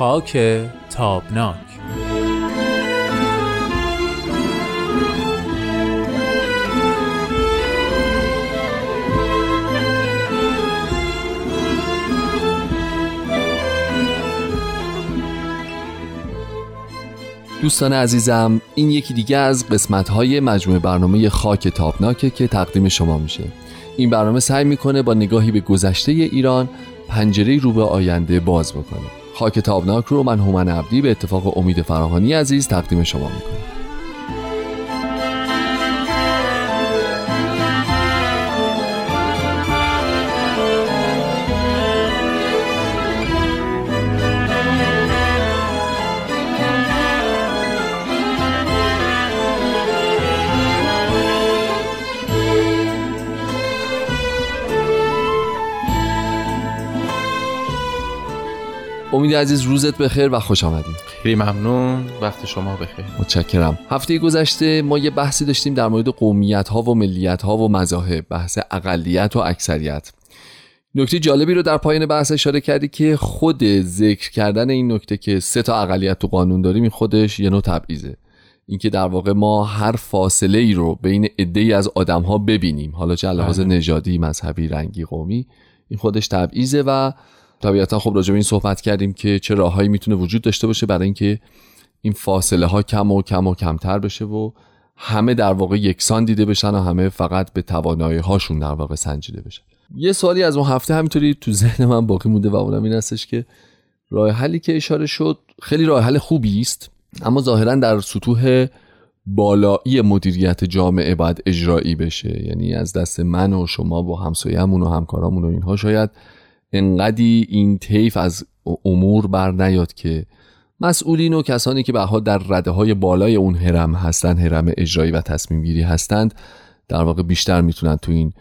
خاک تابناک. دوستان عزیزم این یکی دیگه از قسمت های مجموعه برنامه خاک تابناکه که تقدیم شما میشه. این برنامه سعی می‌کنه با نگاهی به گذشته ایران پنجره رو به آینده باز بکنه. خاک تابناک رو من هومن عبدی به اتفاق امید فراهانی عزیز تقدیم شما می‌کنم. امید عزیز روزت بخیر و خوش آمدید خیلی ممنون. وقت شما بخیر. متشکرم. هفته گذشته ما یه بحثی داشتیم در مورد قومیت ها و ملیت ها و مذاهب بحث اقلیت و اکثریت. نکته جالبی رو در پایان بحث اشاره کردی که خود ذکر کردن این نکته که سه تا اقلیت تو قانون داریم این خودش یه نوع تبعیضه. اینکه در واقع ما هر فاصله ای رو بین عده از آدم ها ببینیم. حالا چه لحاظ بله. نژادی مذهبی رنگی قومی این خودش تبعیضه و طبیعتا خب راجع به این صحبت کردیم که چه راههایی می‌تونه وجود داشته باشه برای اینکه این فاصله ها کم و کم و کمتر بشه و همه در واقع یکسان دیده بشن و همه فقط به توانایی هاشون در واقع سنجیده بشن. یه سوالی از اون هفته همینطوری تو ذهن من باقی مونده و اونم این هستش که راه حلی که اشاره شد خیلی راه حل خوبی است اما ظاهرا در سطوح بالایی مدیریت جامعه باید اجرایی بشه. یعنی از دست من و شما و همسایه‌مون و همکارامون و اینها شاید انقدی این طیف از امور بر نیاد که مسئولین و کسانی که به حال در رده های بالای اون هرم هستند هرم اجرایی و تصمیم گیری هستند در واقع بیشتر می‌تونن تو این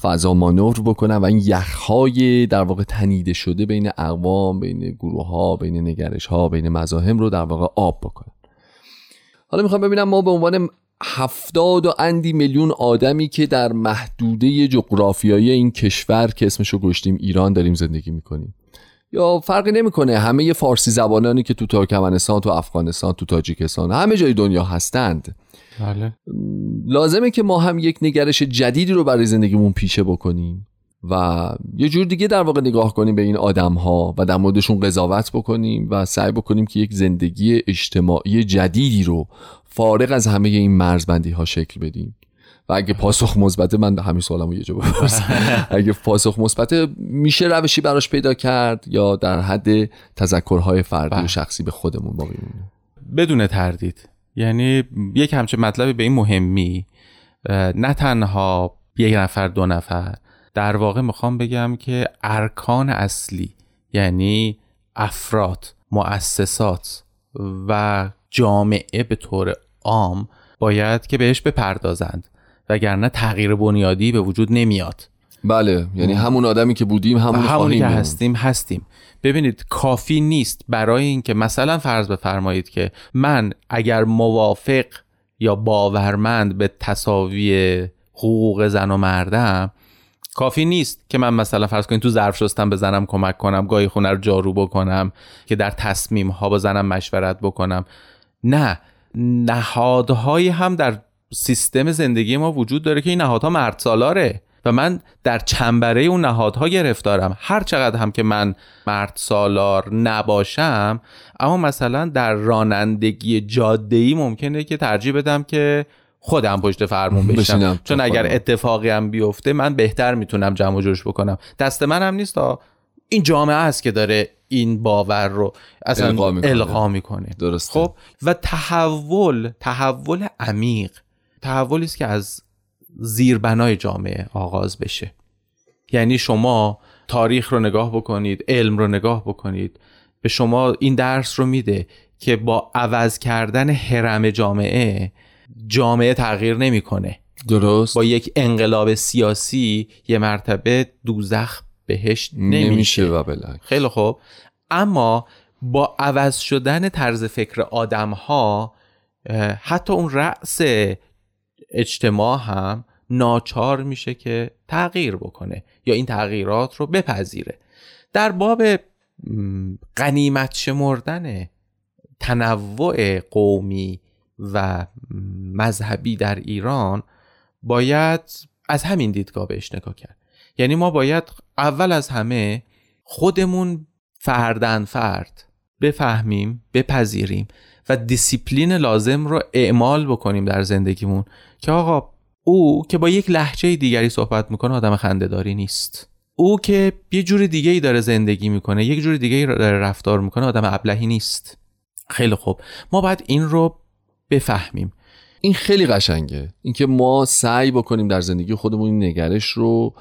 فضا مانور بکنن و این یخهای در واقع تنیده شده بین اقوام بین گروه ها بین نگرش ها بین مزاهم رو در واقع آب بکنن. حالا می‌خوام ببینم ما به عنوان هفتاد و اندی میلیون آدمی که در محدوده جغرافیایی این کشور که اسمشو گشتیم ایران داریم زندگی می‌کنیم یا فرقی نمی‌کنه همه فارسی زبانانی که تو ترکمنستان تو افغانستان تو تاجیکستان همه جای دنیا هستند بله. لازمه که ما هم یک نگرش جدیدی رو برای زندگیمون پیشه بکنیم و یه جور دیگه در واقع نگاه کنیم به این آدم ها و در موردشون قضاوت بکنیم و سعی بکنیم که یک زندگی اجتماعی جدیدی رو فارغ از همه این مرزبندی ها شکل بدیم و اگه پاسخ مثبت من همین سوالمو یه جا بپرسم. اگه پاسخ مثبت میشه روشی براش پیدا کرد یا در حد تذکرهای فردی و بله. شخصی به خودمون باقی میمونه بدون تردید. یعنی یک همچه مطلبی به این مهمی نه تنها یک نفر دو نفر. در واقع می‌خوام بگم که ارکان اصلی یعنی افراد مؤسسات و جامعه به طور عام باید که بهش بپردازند وگرنه تغییر بنیادی به وجود نمیاد. بله یعنی همون آدمی که بودیم همون همونی که هستیم هستیم. ببینید کافی نیست برای اینکه مثلا فرض بفرمایید که من اگر موافق یا باورمند به تصاوی حقوق زن و مردم کافی نیست که من مثلا فرض کنید تو ظرف شستم بزنم کمک کنم گاهی خونه رو جارو بکنم که در تصمیم ها با زنم مشورت بکنم. نه نهادهایی هم در سیستم زندگی ما وجود داره که این نهادها مرد سالاره. و من در چنبره اون نهادها گرفتارم. هر چقدر هم که من مرد سالار نباشم اما مثلا در رانندگی جاده ای ممکنه که ترجیح بدم که خودم پشت فرمون بشم. چون اگر اتفاقی هم بیفته من بهتر می‌تونم جمع و جوش بکنم. دست من هم نیست این جامعه است که داره این باور رو اصلا القا می‌کنه, القا می‌کنه. درسته. خب؟ و تحول تحول عمیق. تحولی است که از زیربنای جامعه آغاز بشه. یعنی شما تاریخ رو نگاه بکنید علم رو نگاه بکنید به شما این درس رو میده که با عوض کردن حرم جامعه جامعه تغییر نمی‌کنه. درست. با یک انقلاب سیاسی یه مرتبه دوزخ بهش نمیشه, و بلک. خیلی خوب. اما با عوض شدن طرز فکر آدم ها حتی اون رأس اجتماع هم ناچار میشه که تغییر بکنه یا این تغییرات رو بپذیره. در باب قنیمت شمردن تنوع قومی و مذهبی در ایران باید از همین دیدگاه بهش نگاه کرد. یعنی ما باید اول از همه خودمون فرداً فرد بفهمیم بپذیریم و دیسیپلین لازم رو اعمال بکنیم در زندگیمون که آقا او که با یک لهجه دیگری صحبت می‌کنه آدم خنده‌داری نیست. او که یه جور دیگه ای داره زندگی می‌کنه یک جور دیگه ای داره رفتار می‌کنه آدم ابلهی نیست. خیلی خوب. ما باید این رو بفهمیم. این خیلی قشنگه. اینکه ما سعی بکنیم در زندگی خودمون این نگرش رو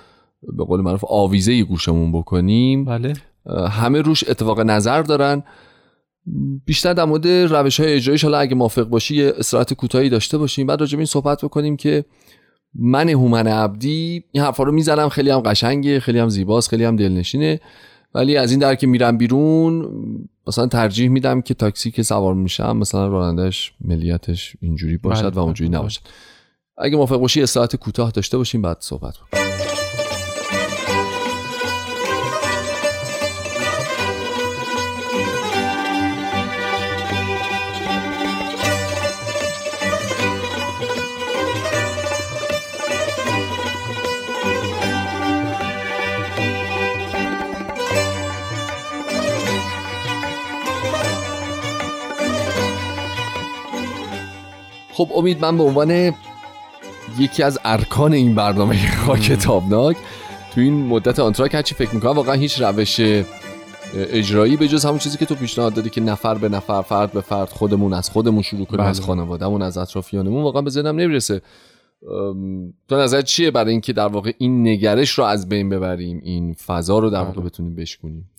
به قول معروف آویزه گوشمون بکنیم. بله. همه روش اتفاق نظر دارن. بیشتر در مورد روش های اجرایش حالا اگه موافق باشی یه استراحت کوتاهی داشته باشیم. بعد راجع این صحبت بکنیم که من هومن عبدی این حرفا رو می‌زنم. خیلی هم قشنگه خیلی هم زیباست خیلی هم دلنشینه. ولی از این در که میرم بیرون مثلا ترجیح میدم که تاکسی که سوار میشم مثلا رانندش ملیتش اینجوری باشد بله، و اونجوری. نباشد. اگه موافق باشی استراحت کوتاه داشته باشیم بعد صحبت بکنیم. خب امید من به عنوان یکی از ارکان این برنامه خاک تابناک تو این مدت آنتراک هرچی فکر می‌کنم واقعا هیچ روش اجرایی به جز همون چیزی که تو پیشنهاد دادی که نفر به نفر فرد به فرد خودمون از خودمون شروع کنیم بله. از خانوادهمون از اطرافیانمون واقعا به ذهنم نمی‌رسه تو نظر چیه برای اینکه در واقع این نگرش رو از بین ببریم این فضا رو در واقع بله. بتونیم بشکنیم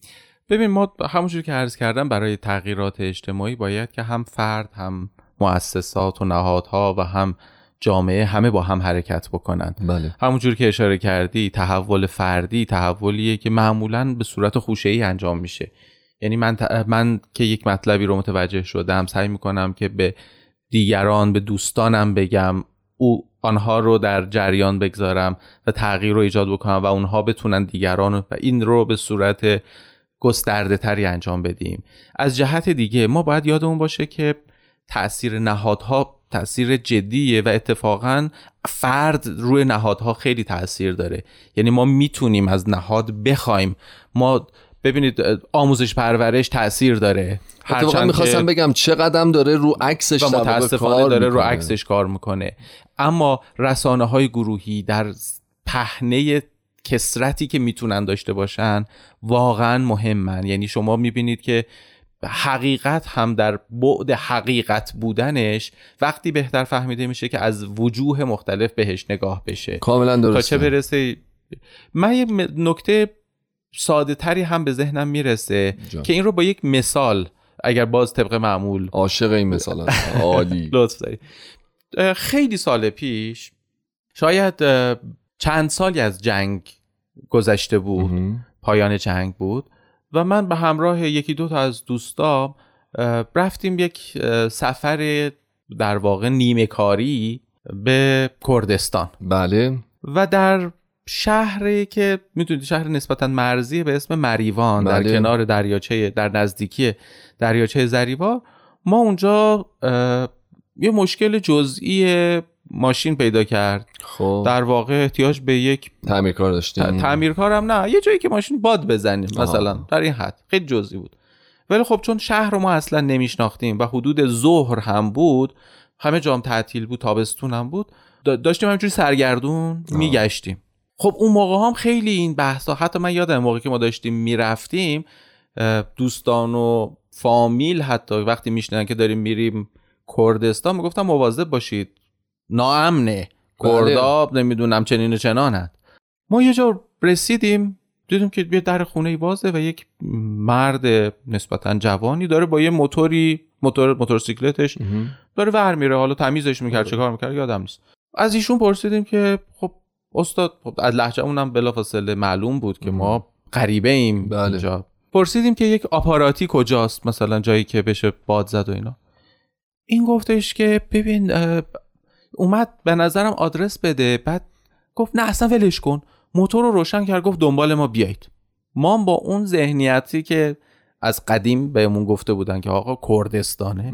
ببین ما همونجور که عرض کردم برای تغییرات اجتماعی باید که هم فرد هم مؤسسات و نهادها و هم جامعه همه با هم حرکت بکنن. بله. همونجور که اشاره کردی تحول فردی تحولیه که معمولا به صورت خوشه ای انجام میشه. یعنی من, ت- من که یک مطلبی رو متوجه شدم سعی می‌کنم که به دیگران به دوستانم بگم او آنها رو در جریان بگذارم و تغییر رو ایجاد بکنم و اونها بتونن دیگران و این رو به صورت گسترده تری انجام بدیم. از جهت دیگه ما باید یادمون باشه که تاثیر نهادها تاثیر جدیه و اتفاقا فرد روی نهادها خیلی تاثیر داره. یعنی ما می‌تونیم از نهاد بخوایم. ما ببینید آموزش پرورش تاثیر داره. هرچند می‌خواستم بگم چقدرم داره رو عکسش و متاسفانه داره رو می‌کنه. عکسش کار می‌کنه. اما رسانه های گروهی در پهنه کسرتی که می‌تونن داشته باشن واقعا مهمن. یعنی شما می‌بینید که حقیقت هم در بعد حقیقت بودنش وقتی بهتر فهمیده میشه که از وجوه مختلف بهش نگاه بشه. کاملا تا درسته. چه برسه؟ من یه نکته ساده تری هم به ذهنم می‌رسه جان. که این رو با یک مثال اگر باز طبق معمول. عاشق این مثال عالی. لطف داری. خیلی سال پیش شاید چند سالی از جنگ گذشته بود. پایان جنگ بود. و من به همراه یکی دو تا از دوستام رفتیم یک سفر در واقع نیمه کاری به کردستان بله و در شهری که می‌دونید شهر نسبتا مرزی به اسم مریوان در بله. کنار دریاچه در نزدیکی دریاچه زریوار ما اونجا یه مشکل جزئی ماشین پیدا کرد. خب. در واقع احتیاج به یک تعمیرکار داشتیم. تعمیرکارم نه یه جایی که ماشین باد بزنیم. مثلا در این حد. خیلی جزئی بود. ولی خب چون شهر رو ما اصلا نمیشناختیم و حدود ظهر هم بود همه جام تعطیل بود تابستون هم بود دا- داشتیم همینجوری سرگردون آه. میگشتیم. خب اون موقع هم خیلی این بحثا حتی من یادم موقعی که ما داشتیم می‌رفتیم دوستان و فامیل حتی وقتی میشنن که داریم میریم کردستان؟ می‌گفتم مواظب باشید. ناامنه. بله. کردا نمی‌دونم چنین و چنانند ما یه جا رسیدیم دیدیم که یه در خونه بازه و یک مرد نسبتا جوانی داره با یه موتوری موتور موتورسیکلتش. داره ور میره. حالا تمیزش می‌کرد چه کار می‌کرد؟ یادم نیست. از ایشون پرسیدیم که خب استاد خب از لهجه اونم بلافاصله معلوم بود که ما غریبه ایم بله. اینجا. پرسیدیم که یک آپاراتی کجاست؟ مثلا جایی که بشه باد زد و اینا. این گفتش که ببین اومد به نظرم آدرس بده بعد گفت نه اصلا ولش کن. موتور رو روشن کرد گفت دنبال ما بیایید. ما با اون ذهنیتی که از قدیم بهمون گفته بودن که آقا کردستانه.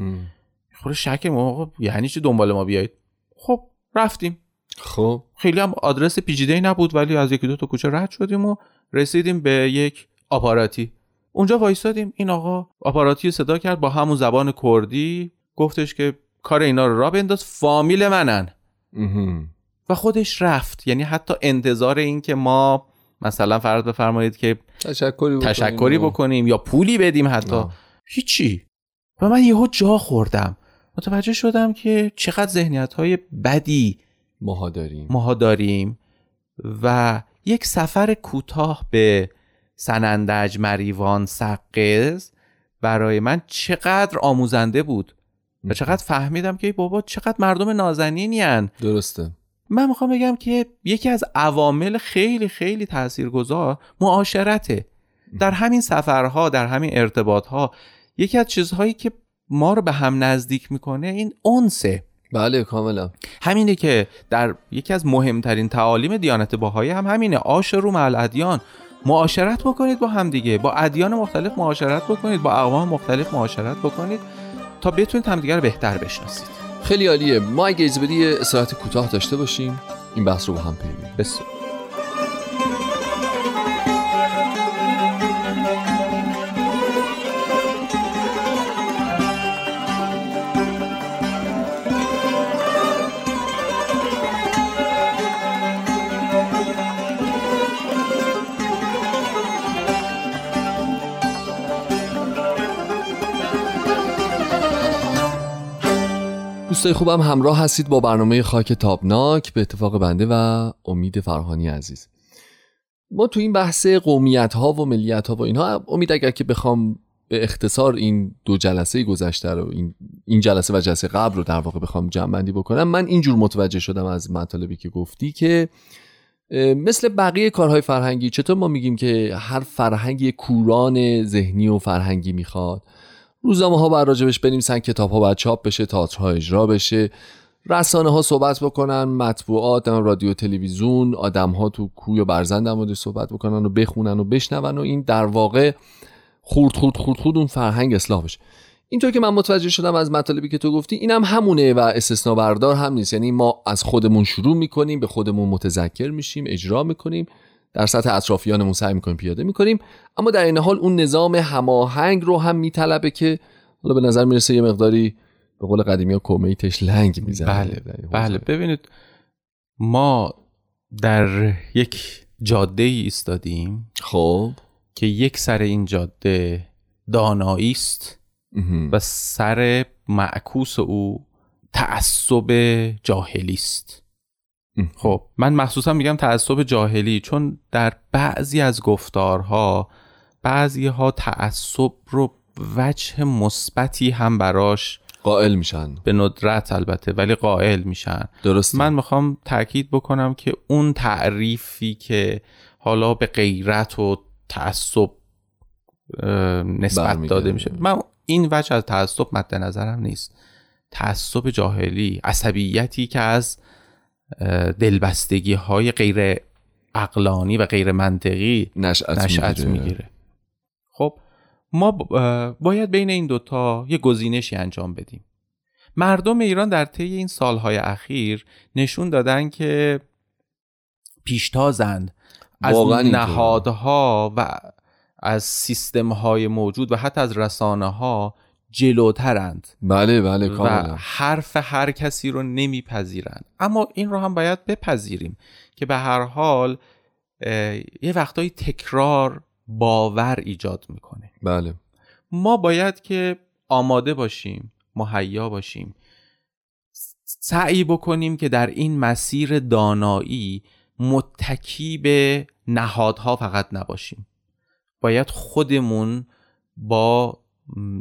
خود شک ما آقا یعنی چی دنبال ما بیایید؟ خب رفتیم. خب. خیلی هم آدرس پیچیده نبود ولی از یکی دو تا کوچه رد شدیم و رسیدیم به یک آپاراتی. اونجا وایسادیم. این آقا آپاراتی صدا کرد با همون زبان کردی. گفتش که کار اینا رو را بنداز فامیل منن. و خودش رفت. یعنی حتی انتظار این که ما مثلا فرض بفرمایید که تشکری بکنیم تشکری بکنیم یا پولی بدیم حتی. آه. هیچی. و من یهو جا خوردم. متوجه شدم که چقدر ذهنیت های بدی ماها داریم. ماها داریم. و یک سفر کوتاه به سنندج مریوان سقز برای من چقدر آموزنده بود. و چقدر فهمیدم که بابا چقدر مردم نازنینی هن. درسته. من می‌خوام بگم که یکی از عوامل خیلی خیلی تاثیرگذار معاشرته. در همین سفرها در همین ارتباطها یکی از چیزهایی که ما رو به هم نزدیک می‌کنه این اونسه بله کاملا. همینه که در یکی از مهمترین تعالیم دیانت باهایی هم همینه. آش رو مع الادیان. معاشرت بکنید با هم دیگه. با ادیان مختلف معاشرت بکنید. با اقوام مختلف معاشرت بکنید. تا بتونید همدیگه رو بهتر بشناسید. خیلی عالیه. ما اگه بدی یه کوتاه داشته باشیم این بحث رو با هم پیگیریم بسیار. دوستای خوبم همراه هستید با برنامه خاک تابناک به اتفاق بنده و امید فرهانی عزیز. ما تو این بحث قومیت ها و ملیت ها و اینها امید اگر که بخوام به اختصار این دو جلسه گذشته رو این, این جلسه و جلسه قبل رو در واقع بخوام جمع بندی بکنم من اینجور متوجه شدم از مطالبی که گفتی که مثل بقیه کارهای فرهنگی چطور ما میگیم که هر فرهنگی کوران ذهنی و فرهنگی می‌خواد؟ روزنامه ها باید راجبش بنویسن کتاب ها باید چاپ بشه تئاترها اجرا بشه. رسانه ها صحبت بکنن مطبوعات رادیو تلویزیون آدم ها تو کوی و برزن در صحبت بکنن و بخونن و بشنون و این در واقع خورد خورد خورد خورد اون فرهنگ اصلاح بشه. اینطور که من متوجه شدم از مطالبی که تو گفتی اینم همونه و استثنا بردار هم نیست. یعنی ما از خودمون شروع می‌کنیم به خودمون متذکر میشیم اجرا می‌کنیم. در سطح اطرافیانمون سعی می‌کنیم پیاده می‌کنیم اما در این حال اون نظام هماهنگ رو هم میطلبه که حالا به نظر می‌رسه یه مقداری به قول قدیمی ها کومیتش لنگ می‌زنه بله بله ببینید ما در یک جاده ای ایستادیم خب که یک سر این جاده دانایی است. و سر معکوس او تعصب جاهلی است. خب من مخصوصا میگم تعصب جاهلی چون در بعضی از گفتارها بعضی ها تعصب رو وجه مثبتی هم براش قائل میشن. به ندرت البته ولی قائل میشن. درست من می‌خوام تاکید بکنم که اون تعریفی که حالا به غیرت و تعصب نسبت. داده میشه. من این وجه از تعصب مد نظرم نیست. تعصب جاهلی عصبیتی که از دلبستگی های غیر عقلانی و غیر منطقی نشأت, نشأت می‌گیره. می‌گیره خب ما باید بین این دوتا یه گزینشی انجام بدیم مردم ایران در طی این سالهای اخیر نشون دادن که پیشتازند از. نهادها و از سیستمهای موجود و حتی از رسانه ها جلوترند. بله بله و کاملا. حرف هر کسی رو نمیپذیرند. اما این رو هم باید بپذیریم که به هر حال یه وقتایی تکرار باور ایجاد می‌کنه. بله. ما باید که آماده باشیم مهیا باشیم. سعی بکنیم که در این مسیر دانایی متکی به نهادها فقط نباشیم. باید خودمون با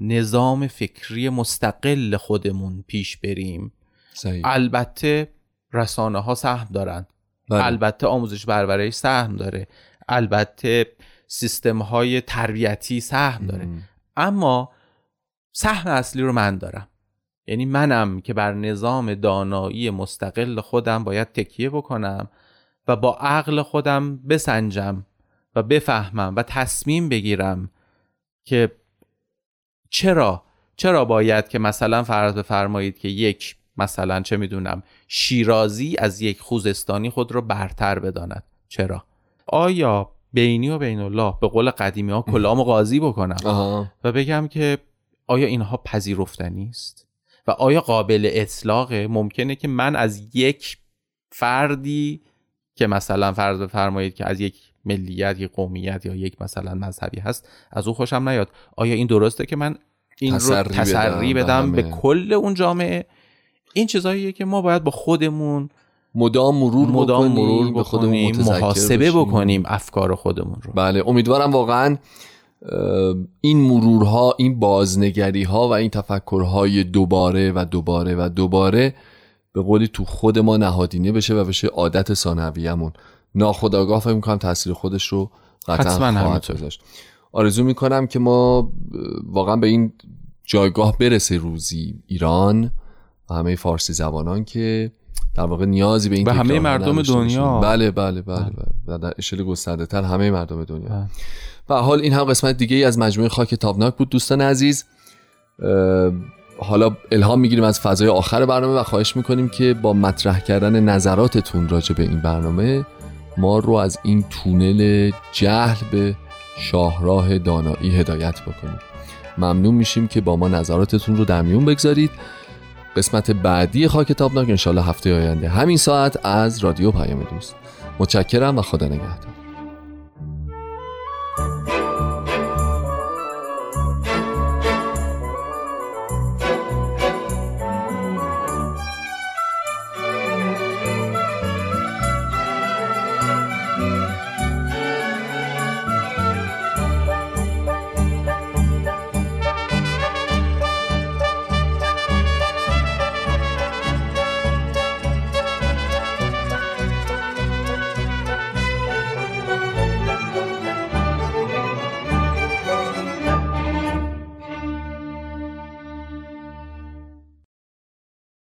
نظام فکری مستقل خودمون پیش بریم. صحیح. البته رسانه ها سهم دارن. بله. البته آموزش پرورش سهم داره. البته سیستم های تربیتی سهم داره. مم. اما سهم اصلی رو من دارم. یعنی منم که بر نظام دانایی مستقل خودم باید تکیه بکنم و با عقل خودم بسنجم و بفهمم و تصمیم بگیرم که چرا؟ چرا باید که مثلا فرض بفرمایید که یک مثلا چه می‌دونم شیرازی از یک خوزستانی خود رو برتر بداند؟ چرا؟ آیا بینی و بین الله به قول قدیمی ها کلام قاضی بکنم؟ آها. و بگم که آیا اینها پذیرفتنی است؟ و آیا قابل اطلاقه ممکنه که من از یک فردی که مثلا فرض بفرمایید که از یک ملیت یا قومیت یا یک مثلا مذهبی هست از او خوشم نیاد. آیا این درسته که من این تسری رو بدم؟ تسری به بدم به. کل اون جامعه؟ این چیزاییه که ما باید با خودمون مدام مرور مدام بکنیم، مرور به خودمون بکنیم محاسبه باشیم. بکنیم افکار خودمون رو. بله امیدوارم واقعا این مرورها این بازنگری ها و این تفکرهای دوباره و دوباره و دوباره به قولی تو خود ما نهادینه بشه و بشه عادت ثانویه‌مون. ناخودآگاه فکر می‌کنم تاثیر خودش رو قطعا خواهد. گذاشت آرزو می‌کنم که ما واقعا به این جایگاه برسه روزی ایران و همه فارسی زبانان که در واقع نیازی به این و همه مردم دنیا. بله بله بله, بله. و در اشل گسترده تر همه مردم دنیا بله. و حال این هم قسمت دیگه ای از مجموعه خاک تابناک بود دوستان عزیز حالا الهام می‌گیریم از فضای آخر برنامه و خواهش می‌کنیم که با مطرح کردن نظراتتون راجع به این برنامه ما رو از این تونل جهل به شاهراه دانایی هدایت بکنید ممنون میشیم که با ما نظراتتون رو در میون بگذارید. قسمت بعدی خاک تابناک انشالله هفته آینده. همین ساعت از رادیو پیام دوست. متشکرم و خدا نگهدار.